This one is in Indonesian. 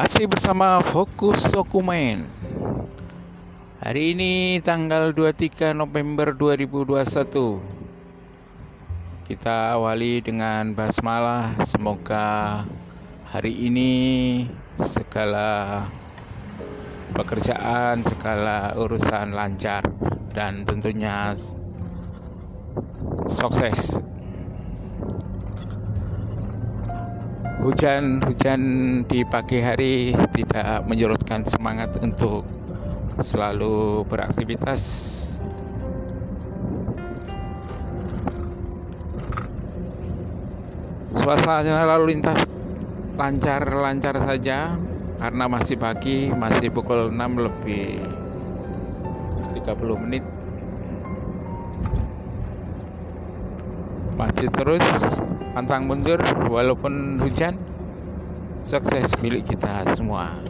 Masih bersama Fokus Dokumen. Hari ini tanggal 23 November 2021. Kita awali dengan basmalah. Semoga hari ini segala pekerjaan, segala urusan lancar dan tentunya sukses. Hujan-hujan di pagi hari tidak menyurutkan semangat untuk selalu beraktivitas. Suasana lalu lintas lancar-lancar saja karena masih pagi, masih pukul 6 lebih 30 menit. Masih terus pantang mundur walaupun hujan sukses milik kita semua